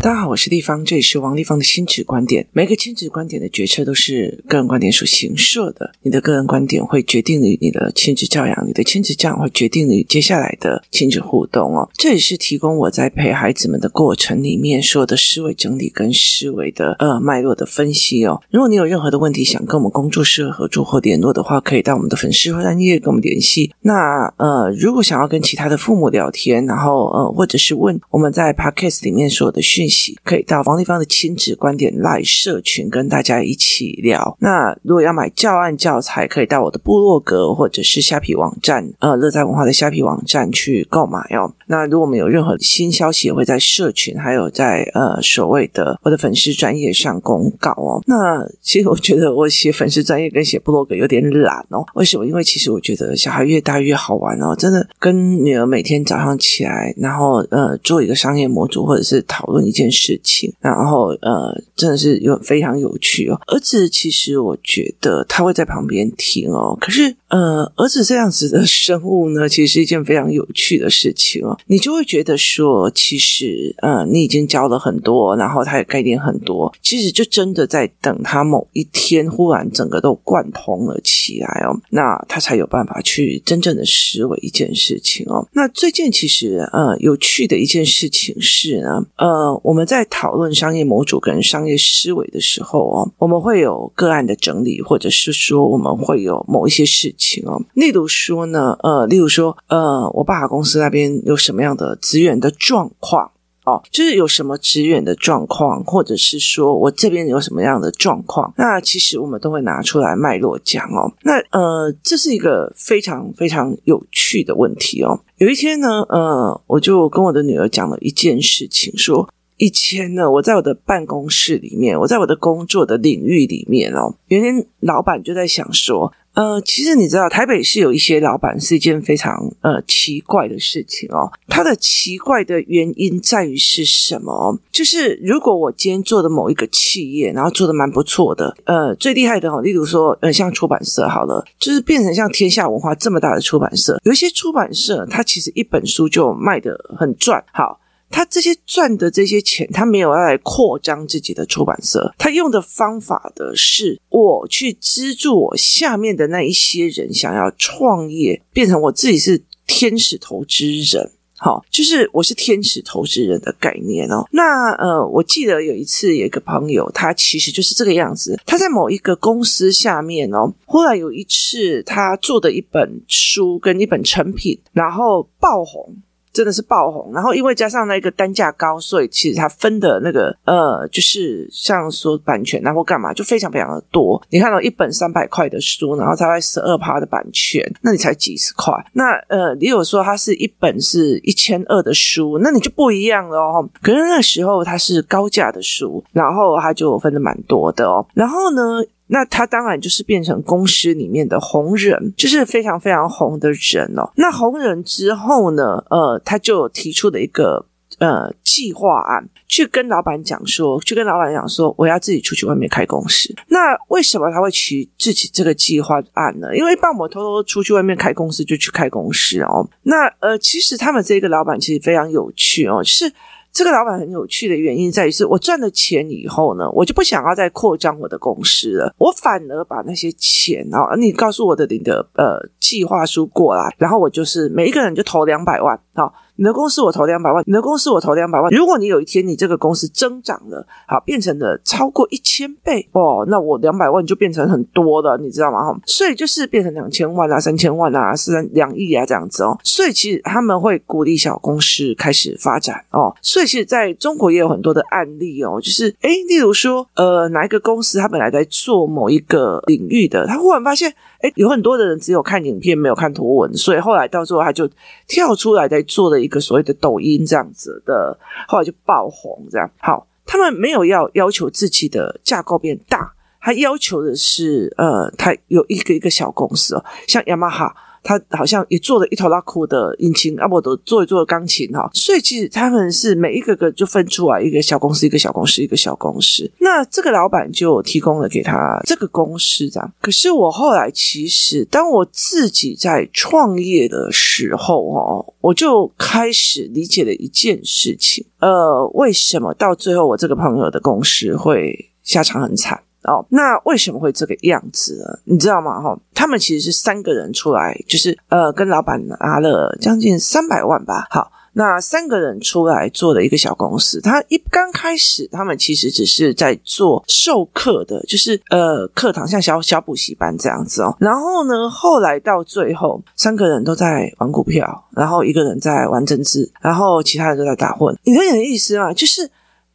大家好，我是丽芳，这里是王丽芳的亲子观点。每个亲子观点的决策都是个人观点所形设的，你的个人观点会决定你你的亲子教养，你的亲子教养会决定你接下来的亲子互动哦。这也是提供我在陪孩子们的过程里面所有的思维整理跟思维的呃脉络的分析哦。如果你有任何的问题想跟我们工作室合作或联络的话，可以到我们的粉丝专页跟我们联系。那呃，如果想要跟其他的父母聊天，然后呃，或者是问我们在 Podcast 里面所有的讯可以到王丽芳的亲子观点赖社群跟大家一起聊。那如果要买教案教材，可以到我的部落格或者是虾皮网站，呃，乐在文化的虾皮网站去购买哦。那如果我们有任何新消息，也会在社群还有在呃所谓的我的粉丝专页上公告哦。那其实我觉得我写粉丝专业跟写部落格有点懒哦。为什么？因为其实我觉得小孩越大越好玩哦。真的跟女儿每天早上起来，然后呃做一个商业模组，或者是讨论一件。事情，然后呃，真的是有非常有趣哦。儿子其实我觉得他会在旁边听哦，可是呃，儿子这样子的生物呢，其实是一件非常有趣的事情哦。你就会觉得说，其实呃，你已经教了很多，然后他也概念很多，其实就真的在等他某一天忽然整个都贯通了起来哦，那他才有办法去真正的思维一件事情哦。那最近其实呃，有趣的一件事情是呢，呃，我们在讨论商业模组跟商业思维的时候哦，我们会有个案的整理，或者是说我们会有某一些事情哦，例如说呢，呃，例如说，呃，我爸爸公司那边有什么样的资源的状况哦，就是有什么资源的状况，或者是说我这边有什么样的状况，那其实我们都会拿出来脉络讲哦。那呃，这是一个非常非常有趣的问题哦。有一天呢，呃，我就跟我的女儿讲了一件事情，说。以前呢，我在我的办公室里面，我在我的工作的领域里面哦，有一天老板就在想说，呃，其实你知道台北市有一些老板是一件非常呃奇怪的事情哦。他的奇怪的原因在于是什么？就是如果我今天做的某一个企业，然后做的蛮不错的，呃，最厉害的哦，例如说，呃，像出版社好了，就是变成像天下文化这么大的出版社，有一些出版社，它其实一本书就卖得很赚，好。他这些赚的这些钱，他没有要来扩张自己的出版社，他用的方法的是我去资助我下面的那一些人想要创业，变成我自己是天使投资人，好，就是我是天使投资人的概念哦。那呃，我记得有一次有一个朋友，他其实就是这个样子，他在某一个公司下面哦，后来有一次他做的一本书跟一本成品，然后爆红。真的是爆红，然后因为加上那个单价高，所以其实它分的那个呃，就是像说版权然后干嘛，就非常非常的多。你看到一本三百块的书，然后才十二趴的版权，那你才几十块。那呃，你有说它是一本是一千二的书，那你就不一样了哦。可是那时候它是高价的书，然后它就分的蛮多的哦。然后呢，那他当然就是变成公司里面的红人，就是非常非常红的人哦。那红人之后呢，呃，他就提出了一个呃计划案，去跟老板讲说，去跟老板讲说，我要自己出去外面开公司。那为什么他会提自己这个计划案呢？因为帮我偷偷出去外面开公司，就去开公司哦。那呃，其实他们这个老板其实非常有趣哦，就是。这个老板很有趣的原因在于，是我赚了钱以后呢，我就不想要再扩张我的公司了，我反而把那些钱啊，你告诉我的你的呃计划书过来，然后我就是每一个人就投两百万，好。你的公司我投两百万，你的公司我投两百万。如果你有一天你这个公司增长了，好，变成了超过一千倍哦，那我两百万就变成很多了，你知道吗？哈，所以就是变成两千万啊、三千万啊、是两亿啊这样子哦。所以其实他们会鼓励小公司开始发展哦。所以其实在中国也有很多的案例哦，就是诶，例如说呃，哪一个公司他本来在做某一个领域的，他忽然发现。诶，有很多的人只有看影片，没有看图文，所以后来到最后他就跳出来在做了一一个所谓的抖音这样子的，后来就爆红这样。好，他们没有要要求自己的架构变大，他要求的是呃，他有一个一个小公司哦，像雅马哈他好像也做了一头拉苦的引擎，啊，我都做一做钢琴哈。所以其实他们是每一个个就分出来一个小公司，一个小公司，一个小公司。那这个老板就提供了给他这个公司这样。可是我后来其实当我自己在创业的时候哦，我就开始理解了一件事情，呃，为什么到最后我这个朋友的公司会下场很惨？哦，那为什么会这个样子呢？你知道吗？哈，他们其实是三个人出来，就是呃，跟老板拿了将近三百万吧。好，那三个人出来做了一个小公司。他一刚开始，他们其实只是在做授课的，就是呃，课堂像小小补习班这样子哦。然后呢，后来到最后，三个人都在玩股票，然后一个人在玩政治，然后其他人都在打混。你有点意思吗？就是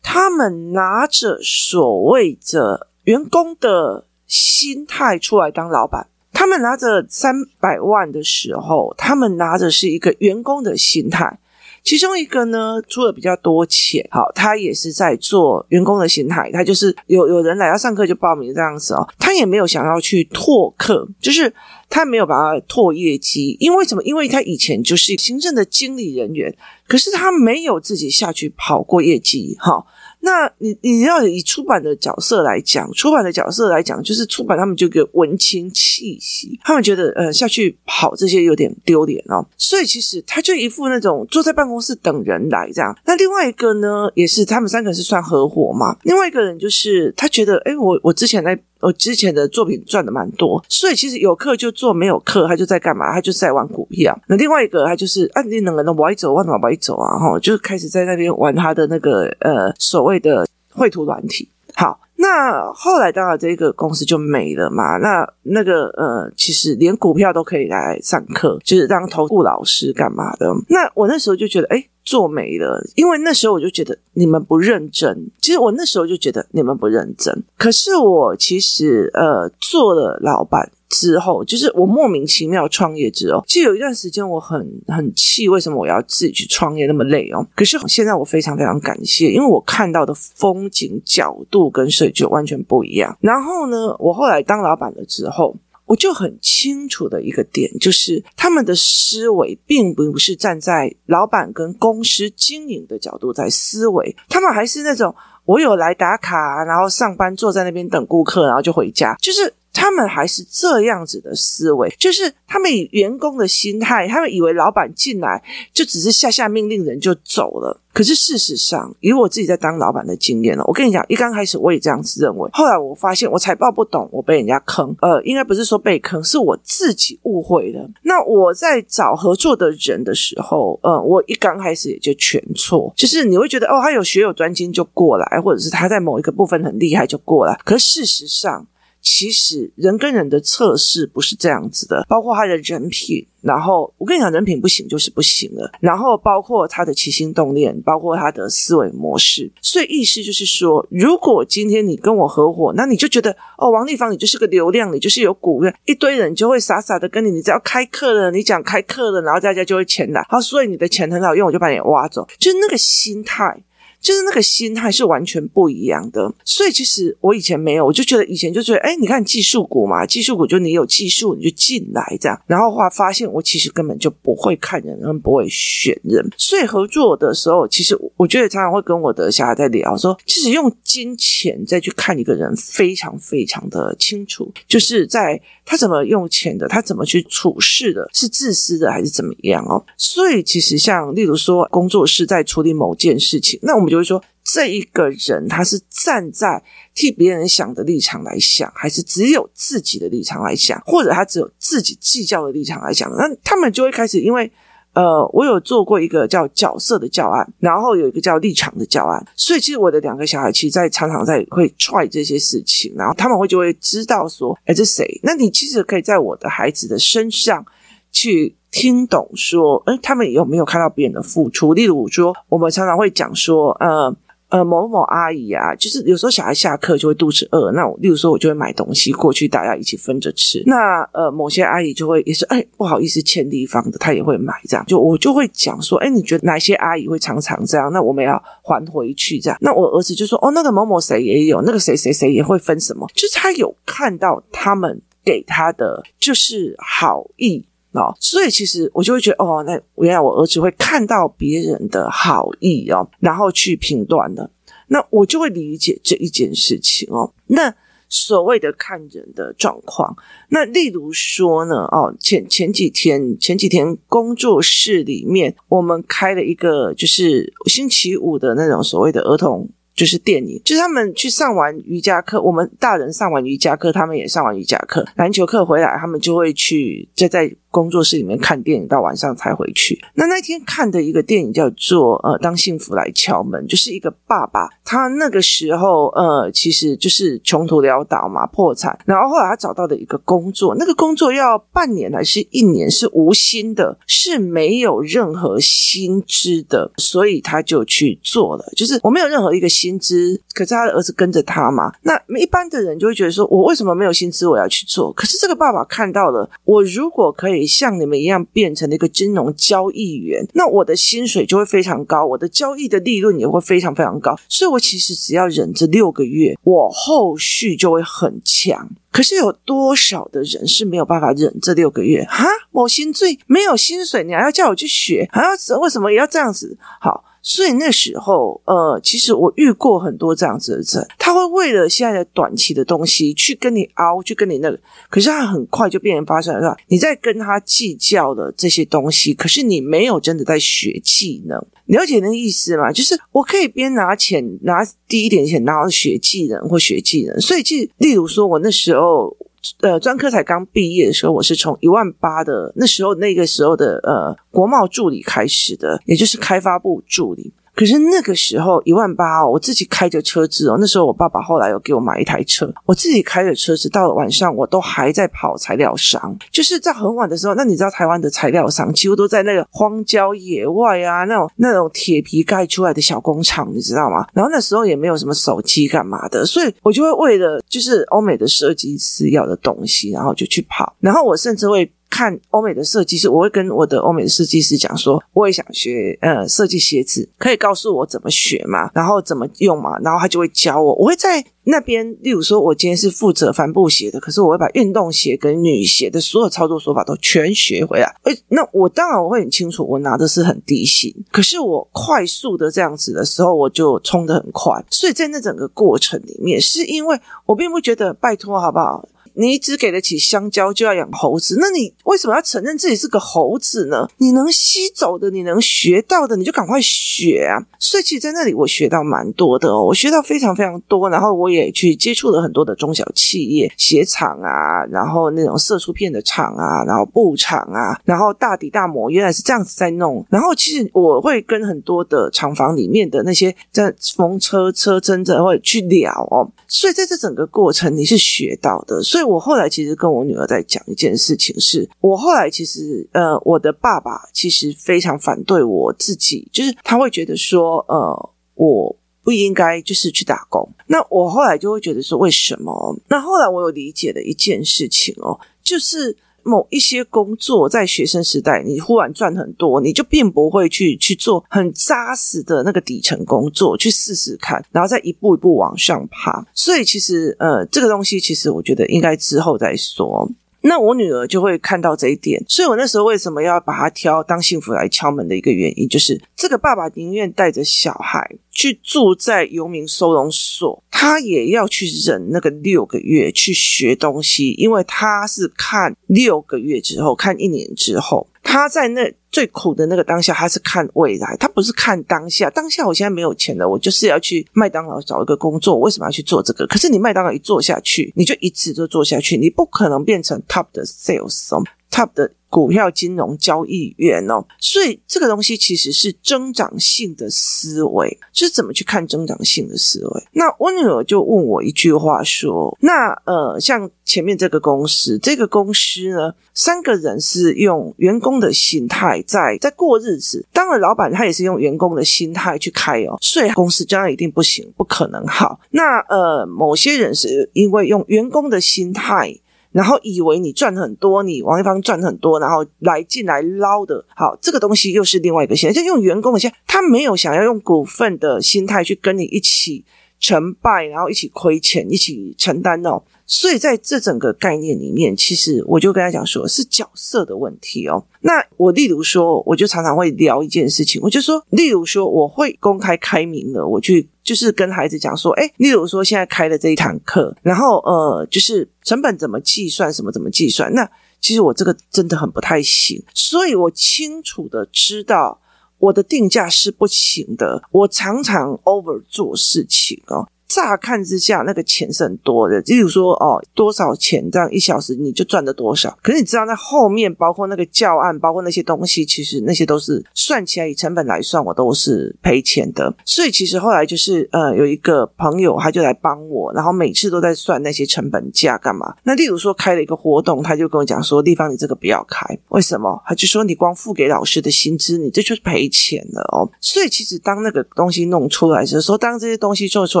他们拿着所谓的。员工的心态出来当老板，他们拿着三百万的时候，他们拿着是一个员工的心态。其中一个呢，出了比较多钱，好，他也是在做员工的心态，他就是有有人来要上课就报名这样子哦，他也没有想要去拓客，就是他没有把它拓业绩，因为什么？因为他以前就是行政的经理人员，可是他没有自己下去跑过业绩，哈。那你你要以出版的角色来讲，出版的角色来讲，就是出版他们就有文青气息，他们觉得呃下去跑这些有点丢脸哦，所以其实他就一副那种坐在办公室等人来这样。那另外一个呢，也是他们三个是算合伙嘛，另外一个人就是他觉得，哎，我我之前在。我之前的作品赚的蛮多，所以其实有课就做，没有课他就在干嘛？他就是在玩股票。那另外一个他就是啊，你两个人歪走，往哪歪走啊？哈，就开始在那边玩他的那个呃所谓的绘图软体。好。那后来当然这个公司就没了嘛。那那个呃，其实连股票都可以来上课，就是当投顾老师干嘛的。那我那时候就觉得，哎，做没了，因为那时候我就觉得你们不认真。其实我那时候就觉得你们不认真。可是我其实呃做了老板。之后就是我莫名其妙创业之后，其实有一段时间我很很气，为什么我要自己去创业那么累哦？可是现在我非常非常感谢，因为我看到的风景角度跟设计完全不一样。然后呢，我后来当老板了之后，我就很清楚的一个点就是，他们的思维并不是站在老板跟公司经营的角度在思维，他们还是那种我有来打卡，然后上班坐在那边等顾客，然后就回家，就是。他们还是这样子的思维，就是他们以员工的心态，他们以为老板进来就只是下下命令，人就走了。可是事实上，以我自己在当老板的经验呢，我跟你讲，一刚开始我也这样子认为，后来我发现我财报不懂，我被人家坑。呃，应该不是说被坑，是我自己误会了。那我在找合作的人的时候，呃，我一刚开始也就全错，就是你会觉得哦，他有学有专精就过来，或者是他在某一个部分很厉害就过来。可是事实上，其实人跟人的测试不是这样子的，包括他的人品，然后我跟你讲，人品不行就是不行了，然后包括他的起心动念，包括他的思维模式。所以意思就是说，如果今天你跟我合伙，那你就觉得哦，王立芳你就是个流量，你就是有股份，一堆人就会傻傻的跟你，你只要开课了，你讲开课了，然后大家就会钱来，好，所以你的钱很好用，我就把你挖走，就是那个心态。就是那个心态是完全不一样的，所以其实我以前没有，我就觉得以前就觉得，哎，你看技术股嘛，技术股就你有技术你就进来这样，然后话发现我其实根本就不会看人，跟不会选人，所以合作的时候，其实我觉得常常会跟我的小孩在聊说，其实用金钱再去看一个人，非常非常的清楚，就是在他怎么用钱的，他怎么去处事的，是自私的还是怎么样哦？所以其实像例如说工作室在处理某件事情，那我们。就是说，这一个人他是站在替别人想的立场来想，还是只有自己的立场来想，或者他只有自己计较的立场来想？那他们就会开始，因为呃，我有做过一个叫角色的教案，然后有一个叫立场的教案，所以其实我的两个小孩其实在常常在会踹这些事情，然后他们会就会知道说，哎，这谁？那你其实可以在我的孩子的身上去。听懂说，诶，他们有没有看到别人的付出？例如说，我们常常会讲说，呃呃，某某阿姨啊，就是有时候小孩下课就会肚子饿，那我例如说，我就会买东西过去，大家一起分着吃。那呃，某些阿姨就会也是，哎，不好意思欠地方的，她也会买这样。就我就会讲说，哎，你觉得哪些阿姨会常常这样？那我们要还回去这样。那我儿子就说，哦，那个某某谁也有，那个谁谁谁也会分什么，就是他有看到他们给他的就是好意。哦，所以其实我就会觉得，哦，那原来我儿子会看到别人的好意哦，然后去评断的，那我就会理解这一件事情哦。那所谓的看人的状况，那例如说呢，哦，前前几天前几天工作室里面，我们开了一个就是星期五的那种所谓的儿童。就是电影，就是他们去上完瑜伽课，我们大人上完瑜伽课，他们也上完瑜伽课，篮球课回来，他们就会去就在。工作室里面看电影到晚上才回去。那那天看的一个电影叫做呃，当幸福来敲门，就是一个爸爸，他那个时候呃，其实就是穷途潦倒嘛，破产。然后后来他找到的一个工作，那个工作要半年还是一年，是无薪的，是没有任何薪资的，所以他就去做了。就是我没有任何一个薪资，可是他的儿子跟着他嘛。那一般的人就会觉得说，我为什么没有薪资，我要去做？可是这个爸爸看到了，我如果可以。像你们一样变成了一个金融交易员，那我的薪水就会非常高，我的交易的利润也会非常非常高。所以，我其实只要忍这六个月，我后续就会很强。可是，有多少的人是没有办法忍这六个月？哈，某心最没有薪水，你还要叫我去学，还要为什么也要这样子？好。所以那时候，呃，其实我遇过很多这样子的人，他会为了现在的短期的东西去跟你凹，去跟你那个，可是他很快就变成发生了，是吧？你在跟他计较的这些东西，可是你没有真的在学技能，了解那个意思吗？就是我可以边拿钱拿第一点钱，然后学技能或学技能。所以，其实例如说，我那时候。呃，专科才刚毕业的时候，我是从一万八的那时候那个时候的呃国贸助理开始的，也就是开发部助理。可是那个时候一万八哦，我自己开着车子哦。那时候我爸爸后来有给我买一台车，我自己开着车子，到了晚上我都还在跑材料商。就是在很晚的时候，那你知道台湾的材料商几乎都在那个荒郊野外啊，那种那种铁皮盖出来的小工厂，你知道吗？然后那时候也没有什么手机干嘛的，所以我就会为了就是欧美的设计师要的东西，然后就去跑。然后我甚至会。看欧美的设计师，我会跟我的欧美的设计师讲说，我也想学呃设计鞋子，可以告诉我怎么学嘛，然后怎么用嘛，然后他就会教我。我会在那边，例如说，我今天是负责帆布鞋的，可是我会把运动鞋跟女鞋的所有操作手法都全学回来。诶，那我当然我会很清楚，我拿的是很低薪，可是我快速的这样子的时候，我就冲得很快。所以在那整个过程里面，是因为我并不觉得拜托好不好？你只给得起香蕉，就要养猴子？那你为什么要承认自己是个猴子呢？你能吸走的，你能学到的，你就赶快学啊！所以，其实在那里我学到蛮多的哦，我学到非常非常多。然后，我也去接触了很多的中小企业鞋厂啊，然后那种色出片的厂啊，然后布厂啊，然后大底大模原来是这样子在弄。然后，其实我会跟很多的厂房里面的那些在缝车车针的会去聊哦。所以，在这整个过程，你是学到的。所以。所以我后来其实跟我女儿在讲一件事情是，是我后来其实呃，我的爸爸其实非常反对我自己，就是他会觉得说，呃，我不应该就是去打工。那我后来就会觉得说，为什么？那后来我有理解的一件事情哦，就是。某一些工作在学生时代，你忽然赚很多，你就并不会去去做很扎实的那个底层工作，去试试看，然后再一步一步往上爬。所以其实，呃，这个东西其实我觉得应该之后再说。那我女儿就会看到这一点，所以我那时候为什么要把她挑当幸福来敲门的一个原因，就是这个爸爸宁愿带着小孩去住在游民收容所，他也要去忍那个六个月去学东西，因为他是看六个月之后，看一年之后。他在那最苦的那个当下，他是看未来，他不是看当下。当下我现在没有钱了，我就是要去麦当劳找一个工作。为什么要去做这个？可是你麦当劳一做下去，你就一直都做下去，你不可能变成 top 的 sales，top 的。股票金融交易员哦，所以这个东西其实是增长性的思维，是怎么去看增长性的思维。那我女儿就问我一句话说：“那呃，像前面这个公司，这个公司呢，三个人是用员工的心态在在过日子，当然老板他也是用员工的心态去开哦，所以公司将来一定不行，不可能好。那呃，某些人是因为用员工的心态。”然后以为你赚很多，你王一芳赚很多，然后来进来捞的，好，这个东西又是另外一个心态，就用员工的心，他没有想要用股份的心态去跟你一起成败，然后一起亏钱，一起承担哦。所以在这整个概念里面，其实我就跟他讲说，是角色的问题哦。那我例如说，我就常常会聊一件事情，我就说，例如说，我会公开开明了，我去就是跟孩子讲说，诶，例如说现在开的这一堂课，然后呃，就是成本怎么计算，什么怎么计算。那其实我这个真的很不太行，所以我清楚的知道我的定价是不行的，我常常 over 做事情哦。乍看之下，那个钱是很多的。例如说，哦，多少钱这样一小时你就赚了多少？可是你知道，那后面包括那个教案，包括那些东西，其实那些都是算起来以成本来算，我都是赔钱的。所以其实后来就是，呃，有一个朋友他就来帮我，然后每次都在算那些成本价干嘛？那例如说开了一个活动，他就跟我讲说：“丽芳，你这个不要开，为什么？”他就说：“你光付给老师的薪资，你这就是赔钱了哦。”所以其实当那个东西弄出来的时候，当这些东西做出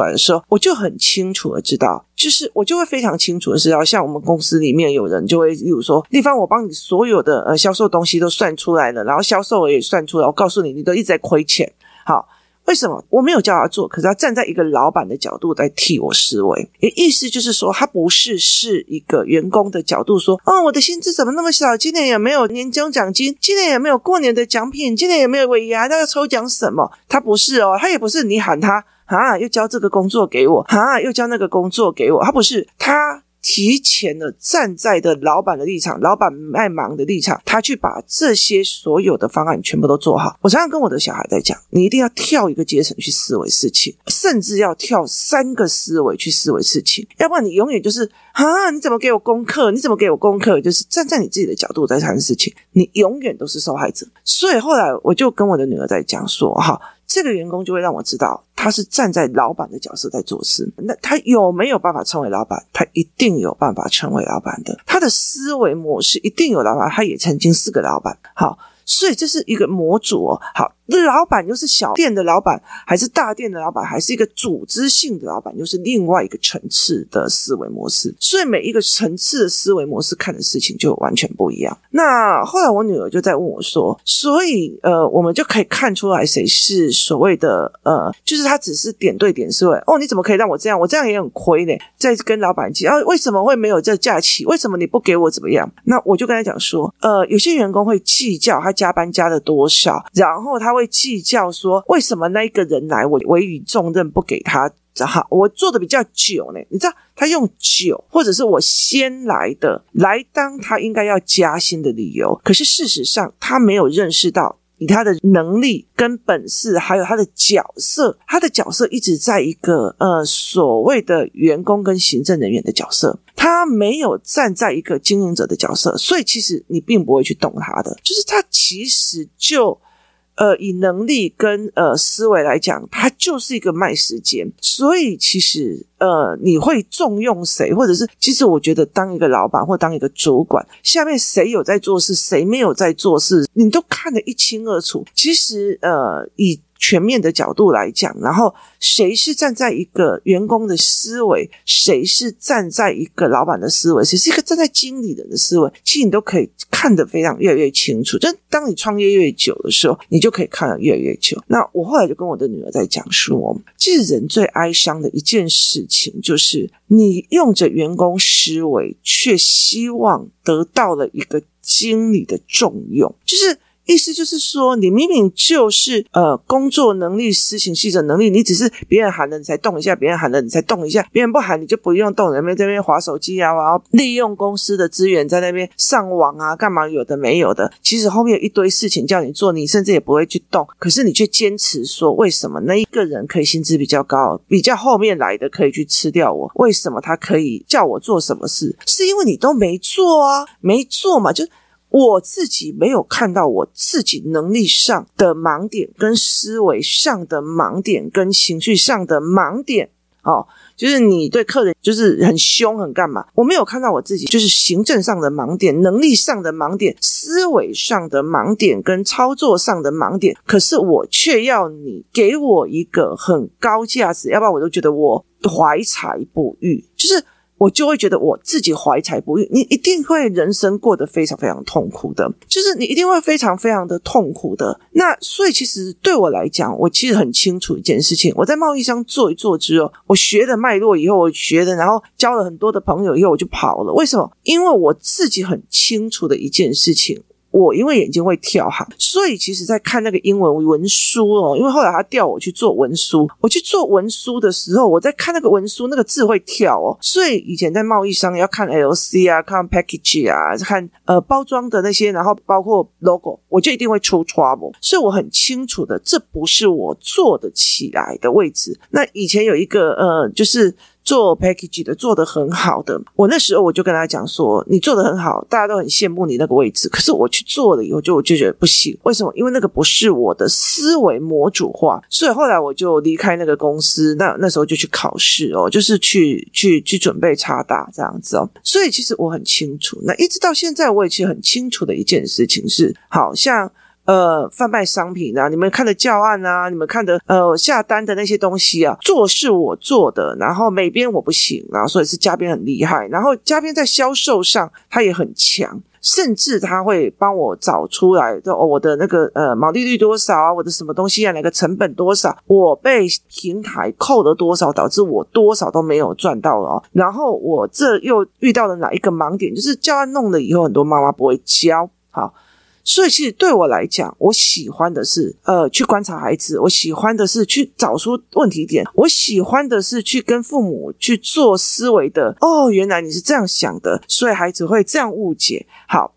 来的时候，我就很清楚的知道，就是我就会非常清楚的知道，像我们公司里面有人就会，例如说，丽芳，我帮你所有的呃销售东西都算出来了，然后销售额也算出来，我告诉你，你都一直在亏钱。好，为什么？我没有叫他做，可是他站在一个老板的角度在替我思维，也意思就是说，他不是是一个员工的角度说，哦，我的薪资怎么那么少？今年也没有年终奖金，今年也没有过年的奖品，今年也没有尾牙，他要抽奖什么？他不是哦，他也不是你喊他。啊！又交这个工作给我，啊！又交那个工作给我。他不是，他提前的站在的老板的立场，老板卖忙的立场，他去把这些所有的方案全部都做好。我常常跟我的小孩在讲，你一定要跳一个阶层去思维事情，甚至要跳三个思维去思维事情，要不然你永远就是啊！你怎么给我功课？你怎么给我功课？就是站在你自己的角度在谈事情，你永远都是受害者。所以后来我就跟我的女儿在讲说，哈。这个员工就会让我知道，他是站在老板的角色在做事。那他有没有办法成为老板？他一定有办法成为老板的。他的思维模式一定有老板，他也曾经是个老板。好。所以这是一个模组哦。好，老板又是小店的老板，还是大店的老板，还是一个组织性的老板，又是另外一个层次的思维模式。所以每一个层次的思维模式看的事情就完全不一样。那后来我女儿就在问我说：“所以呃，我们就可以看出来谁是所谓的呃，就是他只是点对点思维哦？你怎么可以让我这样？我这样也很亏呢。在跟老板讲啊，为什么会没有这假期？为什么你不给我怎么样？那我就跟他讲说：呃，有些员工会计较他。加班加了多少？然后他会会计较说，为什么那一个人来，我委以重任不给他？好，我做的比较久呢。你知道，他用久，或者是我先来的，来当他应该要加薪的理由。可是事实上，他没有认识到。以他的能力跟本事，还有他的角色，他的角色一直在一个呃所谓的员工跟行政人员的角色，他没有站在一个经营者的角色，所以其实你并不会去动他的，就是他其实就。呃，以能力跟呃思维来讲，它就是一个卖时间。所以其实呃，你会重用谁，或者是其实我觉得当一个老板或当一个主管，下面谁有在做事，谁没有在做事，你都看得一清二楚。其实呃，以全面的角度来讲，然后谁是站在一个员工的思维，谁是站在一个老板的思维，谁是一个站在经理人的思维，其实你都可以看得非常越来越清楚。就当你创业越久的时候，你就可以看得越来越久。那我后来就跟我的女儿在讲说，其实人最哀伤的一件事情，就是你用着员工思维，却希望得到了一个经理的重用，就是。意思就是说，你明明就是呃工作能力、施行细则能力，你只是别人喊了你才动一下，别人喊了你才动一下，别人不喊你就不用动，人们在那边滑手机啊，然后利用公司的资源在那边上网啊，干嘛有的没有的。其实后面有一堆事情叫你做，你甚至也不会去动，可是你却坚持说，为什么那一个人可以薪资比较高，比较后面来的可以去吃掉我？为什么他可以叫我做什么事？是因为你都没做啊，没做嘛，就。我自己没有看到我自己能力上的盲点，跟思维上的盲点，跟情绪上的盲点。哦，就是你对客人就是很凶，很干嘛？我没有看到我自己就是行政上的盲点，能力上的盲点，思维上的盲点，跟操作上的盲点。可是我却要你给我一个很高价值，要不然我都觉得我怀才不遇。就是我就会觉得我自己怀才不遇，你一定会人生过得非常非常痛苦的，就是你一定会非常非常的痛苦的。那所以其实对我来讲，我其实很清楚一件事情，我在贸易商做一做之后，我学的脉络以后，我学的，然后交了很多的朋友以后，我就跑了。为什么？因为我自己很清楚的一件事情。我因为眼睛会跳哈，所以其实在看那个英文文书哦，因为后来他调我去做文书，我去做文书的时候，我在看那个文书，那个字会跳哦，所以以前在贸易商要看 LC 啊，看 package 啊，看呃包装的那些，然后包括 logo，我就一定会出 trouble，所以我很清楚的，这不是我做得起来的位置。那以前有一个呃，就是。做 package 的做得很好的，我那时候我就跟他讲说，你做得很好，大家都很羡慕你那个位置。可是我去做了以后，就我就觉得不行。为什么？因为那个不是我的思维模组化。所以后来我就离开那个公司。那那时候就去考试哦，就是去去去准备插大这样子哦。所以其实我很清楚。那一直到现在，我也其实很清楚的一件事情是，好像。呃，贩卖商品啊，你们看的教案啊，你们看的呃下单的那些东西啊，做是我做的，然后美编我不行，啊所以是嘉宾很厉害，然后嘉宾在销售上他也很强，甚至他会帮我找出来的哦，我的那个呃毛利率多少啊，我的什么东西啊，哪个成本多少，我被平台扣了多少，导致我多少都没有赚到了，然后我这又遇到了哪一个盲点，就是教案弄了以后，很多妈妈不会教，好。所以，其实对我来讲，我喜欢的是呃去观察孩子，我喜欢的是去找出问题点，我喜欢的是去跟父母去做思维的。哦，原来你是这样想的，所以孩子会这样误解。好。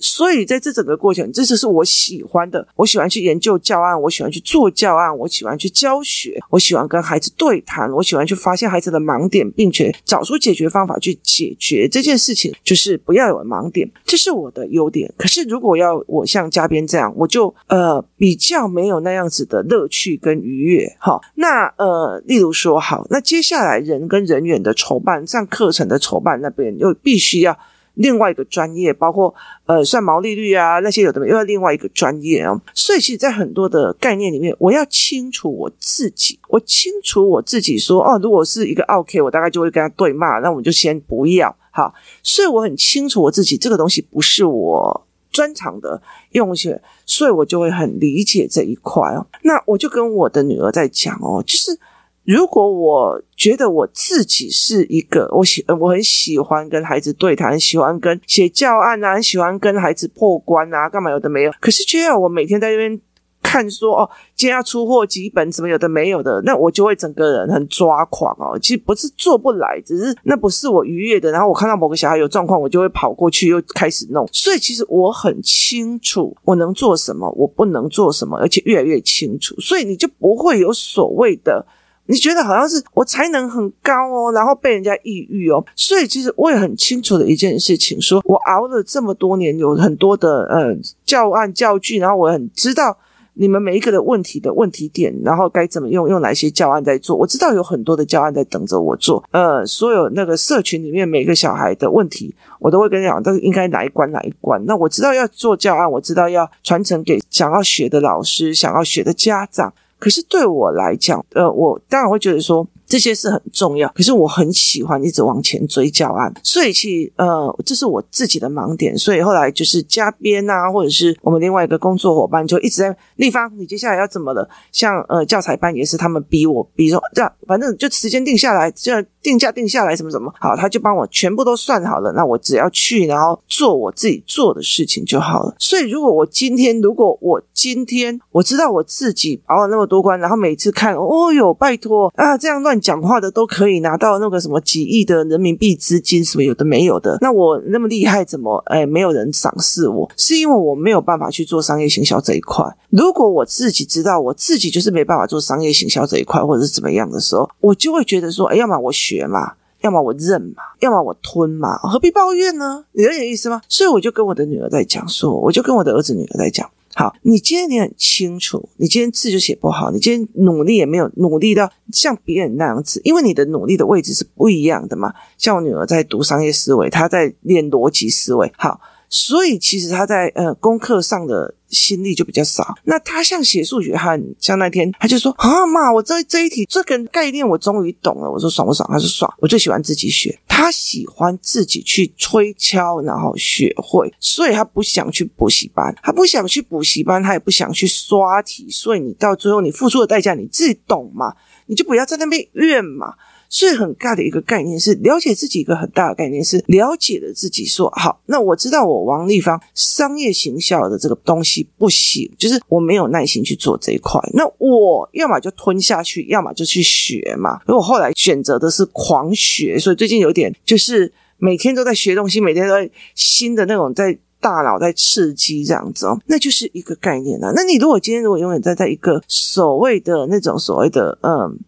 所以在这整个过程，这就是我喜欢的。我喜欢去研究教案，我喜欢去做教案，我喜欢去教学，我喜欢跟孩子对谈，我喜欢去发现孩子的盲点，并且找出解决方法去解决这件事情。就是不要有盲点，这是我的优点。可是如果要我像嘉宾这样，我就呃比较没有那样子的乐趣跟愉悦。好，那呃，例如说，好，那接下来人跟人员的筹办，像课程的筹办那边又必须要。另外一个专业，包括呃算毛利率啊那些有的没，又要另外一个专业哦。所以其实，在很多的概念里面，我要清楚我自己，我清楚我自己说哦，如果是一个 OK，我大概就会跟他对骂，那我们就先不要好。所以我很清楚我自己这个东西不是我专长的用些，所以我就会很理解这一块哦。那我就跟我的女儿在讲哦，就是。如果我觉得我自己是一个我喜我很喜欢跟孩子对谈，喜欢跟写教案啊，很喜欢跟孩子破关啊，干嘛有的没有。可是却要我每天在那边看说哦，今天要出货几本，什么有的没有的，那我就会整个人很抓狂哦。其实不是做不来，只是那不是我愉悦的。然后我看到某个小孩有状况，我就会跑过去又开始弄。所以其实我很清楚我能做什么，我不能做什么，而且越来越清楚。所以你就不会有所谓的。你觉得好像是我才能很高哦，然后被人家抑郁哦，所以其实我也很清楚的一件事情，说我熬了这么多年，有很多的呃教案教具，然后我很知道你们每一个的问题的问题点，然后该怎么用，用哪些教案在做，我知道有很多的教案在等着我做，呃，所有那个社群里面每个小孩的问题，我都会跟你讲，都应该哪一关哪一关。那我知道要做教案，我知道要传承给想要学的老师，想要学的家长。可是对我来讲，呃，我当然会觉得说。这些是很重要，可是我很喜欢一直往前追教案，所以其呃，这是我自己的盲点。所以后来就是加编啊，或者是我们另外一个工作伙伴，就一直在立方，你接下来要怎么了？像呃教材班也是他们逼我，比如说这样，反正就时间定下来，这样定价定下来什么什么，好，他就帮我全部都算好了，那我只要去，然后做我自己做的事情就好了。所以如果我今天，如果我今天我知道我自己熬了那么多关，然后每次看，哦哟，拜托啊，这样乱。讲话的都可以拿到那个什么几亿的人民币资金，什么有的没有的。那我那么厉害，怎么哎没有人赏识我？是因为我没有办法去做商业行销这一块。如果我自己知道我自己就是没办法做商业行销这一块，或者是怎么样的时候，我就会觉得说，哎，要么我学嘛，要么我认嘛，要么我吞嘛，何必抱怨呢？你有点意思吗？所以我就跟我的女儿在讲说，我就跟我的儿子女儿在讲。好，你今天你很清楚，你今天字就写不好，你今天努力也没有努力到像别人那样子，因为你的努力的位置是不一样的嘛。像我女儿在读商业思维，她在练逻辑思维。好，所以其实她在呃功课上的心力就比较少。那他像写数学，像那天他就说啊妈，我这这一题这个概念我终于懂了。我说爽不爽？他说爽。我最喜欢自己学，他喜欢自己去推敲，然后学会，所以他不想去补习班，他不想去补习班，他也不想去刷题。所以你到最后你付出的代价你自己懂嘛？你就不要在那边怨嘛。所以很大的一个概念是了解自己，一个很大的概念是了解了自己。说好，那我知道我王立芳商业行销的这个东西不行，就是我没有耐心去做这一块。那我要么就吞下去，要么就去学嘛。而我后来选择的是狂学，所以最近有点就是每天都在学东西，每天都在新的那种在大脑在刺激这样子哦，那就是一个概念了。那你如果今天如果永远在在一个所谓的那种所谓的嗯。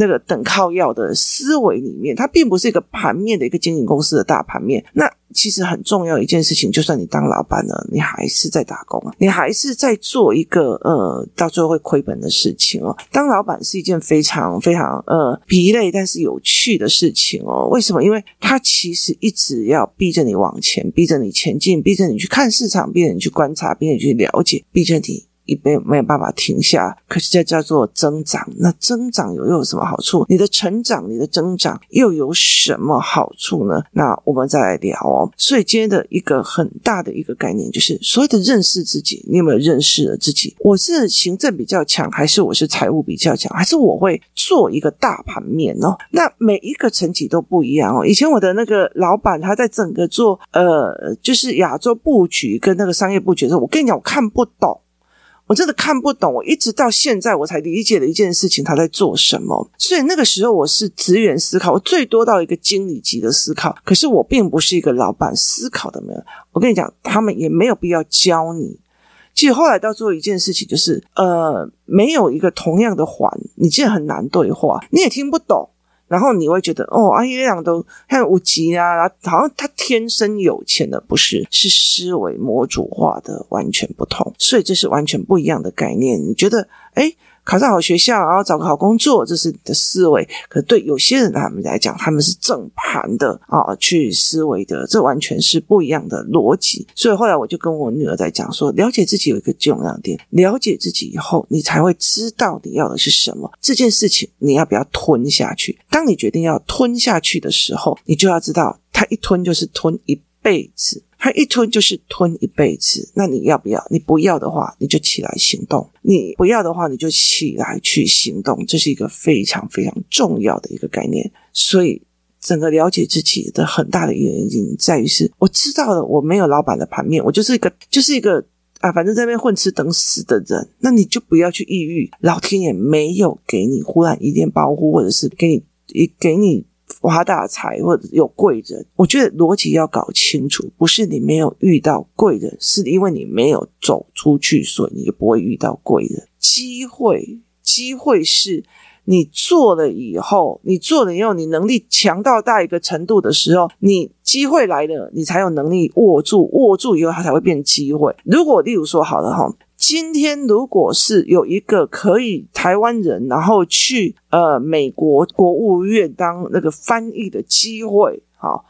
那个等靠要的思维里面，它并不是一个盘面的一个经营公司的大盘面。那其实很重要一件事情，就算你当老板了，你还是在打工啊，你还是在做一个呃，到最后会亏本的事情哦。当老板是一件非常非常呃疲累但是有趣的事情哦。为什么？因为它其实一直要逼着你往前，逼着你前进，逼着你去看市场，逼着你去观察，逼着你去了解，逼着你。一没没有办法停下，可是这叫做增长。那增长又有什么好处？你的成长，你的增长又有什么好处呢？那我们再来聊哦。所以今天的一个很大的一个概念，就是所谓的认识自己。你有没有认识了自己？我是行政比较强，还是我是财务比较强，还是我会做一个大盘面哦？那每一个层级都不一样哦。以前我的那个老板，他在整个做呃，就是亚洲布局跟那个商业布局的时候，我跟你讲，我看不懂。我真的看不懂，我一直到现在我才理解了一件事情，他在做什么。所以那个时候我是职员思考，我最多到一个经理级的思考。可是我并不是一个老板思考的人。我跟你讲，他们也没有必要教你。其实后来到做一件事情就是，呃，没有一个同样的环，你其实很难对话，你也听不懂。然后你会觉得哦，阿姨这样都很无极啊，然后好像他天生有钱的，不是，是思维模组化的完全不同，所以这是完全不一样的概念。你觉得，诶考上好学校，然后找个好工作，这是你的思维。可对有些人他们来讲，他们是正盘的啊，去思维的，这完全是不一样的逻辑。所以后来我就跟我女儿在讲说，了解自己有一个重要点，了解自己以后，你才会知道你要的是什么。这件事情你要不要吞下去？当你决定要吞下去的时候，你就要知道，它一吞就是吞一辈子。他一吞就是吞一辈子，那你要不要？你不要的话，你就起来行动；你不要的话，你就起来去行动。这是一个非常非常重要的一个概念。所以，整个了解自己的很大的原因在于是，我知道了我没有老板的盘面，我就是一个就是一个啊，反正在那边混吃等死的人。那你就不要去抑郁，老天爷没有给你忽然一点保护，或者是给你一给你。发大财或者有贵人，我觉得逻辑要搞清楚，不是你没有遇到贵人，是因为你没有走出去，所以你就不会遇到贵人。机会，机会是你做了以后，你做了以后，你能力强到大一个程度的时候，你机会来了，你才有能力握住，握住以后它才会变机会。如果例如说好了哈。今天如果是有一个可以台湾人，然后去呃美国国务院当那个翻译的机会，好。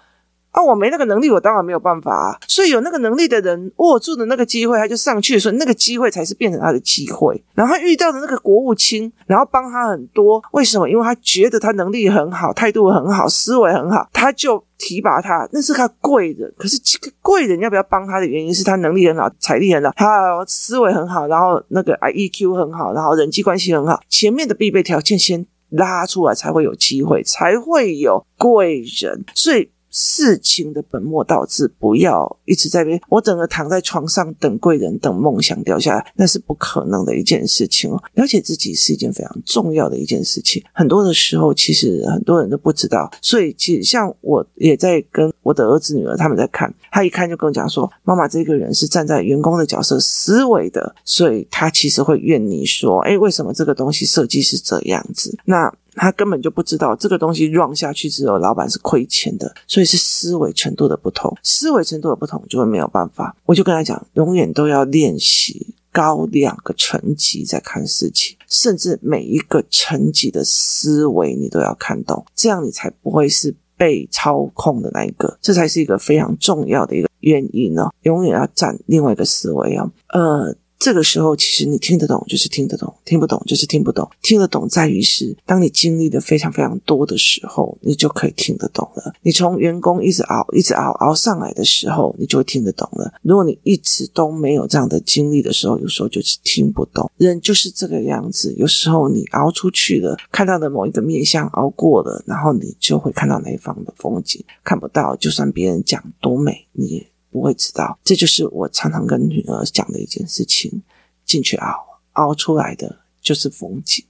啊，我没那个能力，我当然没有办法啊。所以有那个能力的人握住的那个机会，他就上去的时候，那个机会才是变成他的机会。然后他遇到的那个国务卿，然后帮他很多。为什么？因为他觉得他能力很好，态度很好，思维很好，他就提拔他。那是他贵人。可是这个贵人要不要帮他的原因是他能力很好，财力很好，他思维很好，然后那个 I E Q 很好，然后人际关系很好。前面的必备条件先拉出来，才会有机会，才会有贵人。所以。事情的本末倒置，不要一直在边。我整个躺在床上等贵人，等梦想掉下来，那是不可能的一件事情哦。了解自己是一件非常重要的一件事情。很多的时候，其实很多人都不知道。所以，其实像我也在跟我的儿子女儿他们在看，他一看就跟我讲说：“妈妈，这个人是站在员工的角色思维的，所以他其实会怨你说，哎，为什么这个东西设计是这样子？”那。他根本就不知道这个东西 run 下去之后，老板是亏钱的，所以是思维程度的不同，思维程度的不同就会没有办法。我就跟他讲，永远都要练习高两个层级在看事情，甚至每一个层级的思维你都要看懂，这样你才不会是被操控的那一个，这才是一个非常重要的一个原因呢。永远要站另外一个思维哦，呃。这个时候，其实你听得懂就是听得懂，听不懂就是听不懂。听得懂在于是，当你经历的非常非常多的时候，你就可以听得懂了。你从员工一直熬，一直熬熬上来的时候，你就会听得懂了。如果你一直都没有这样的经历的时候，有时候就是听不懂。人就是这个样子，有时候你熬出去了，看到的某一个面向熬过了，然后你就会看到那一方的风景。看不到，就算别人讲多美，你也。不会知道，这就是我常常跟女儿讲的一件事情：进去熬，熬出来的就是风景，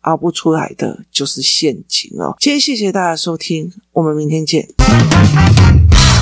熬不出来的就是陷阱哦。今天谢谢大家收听，我们明天见。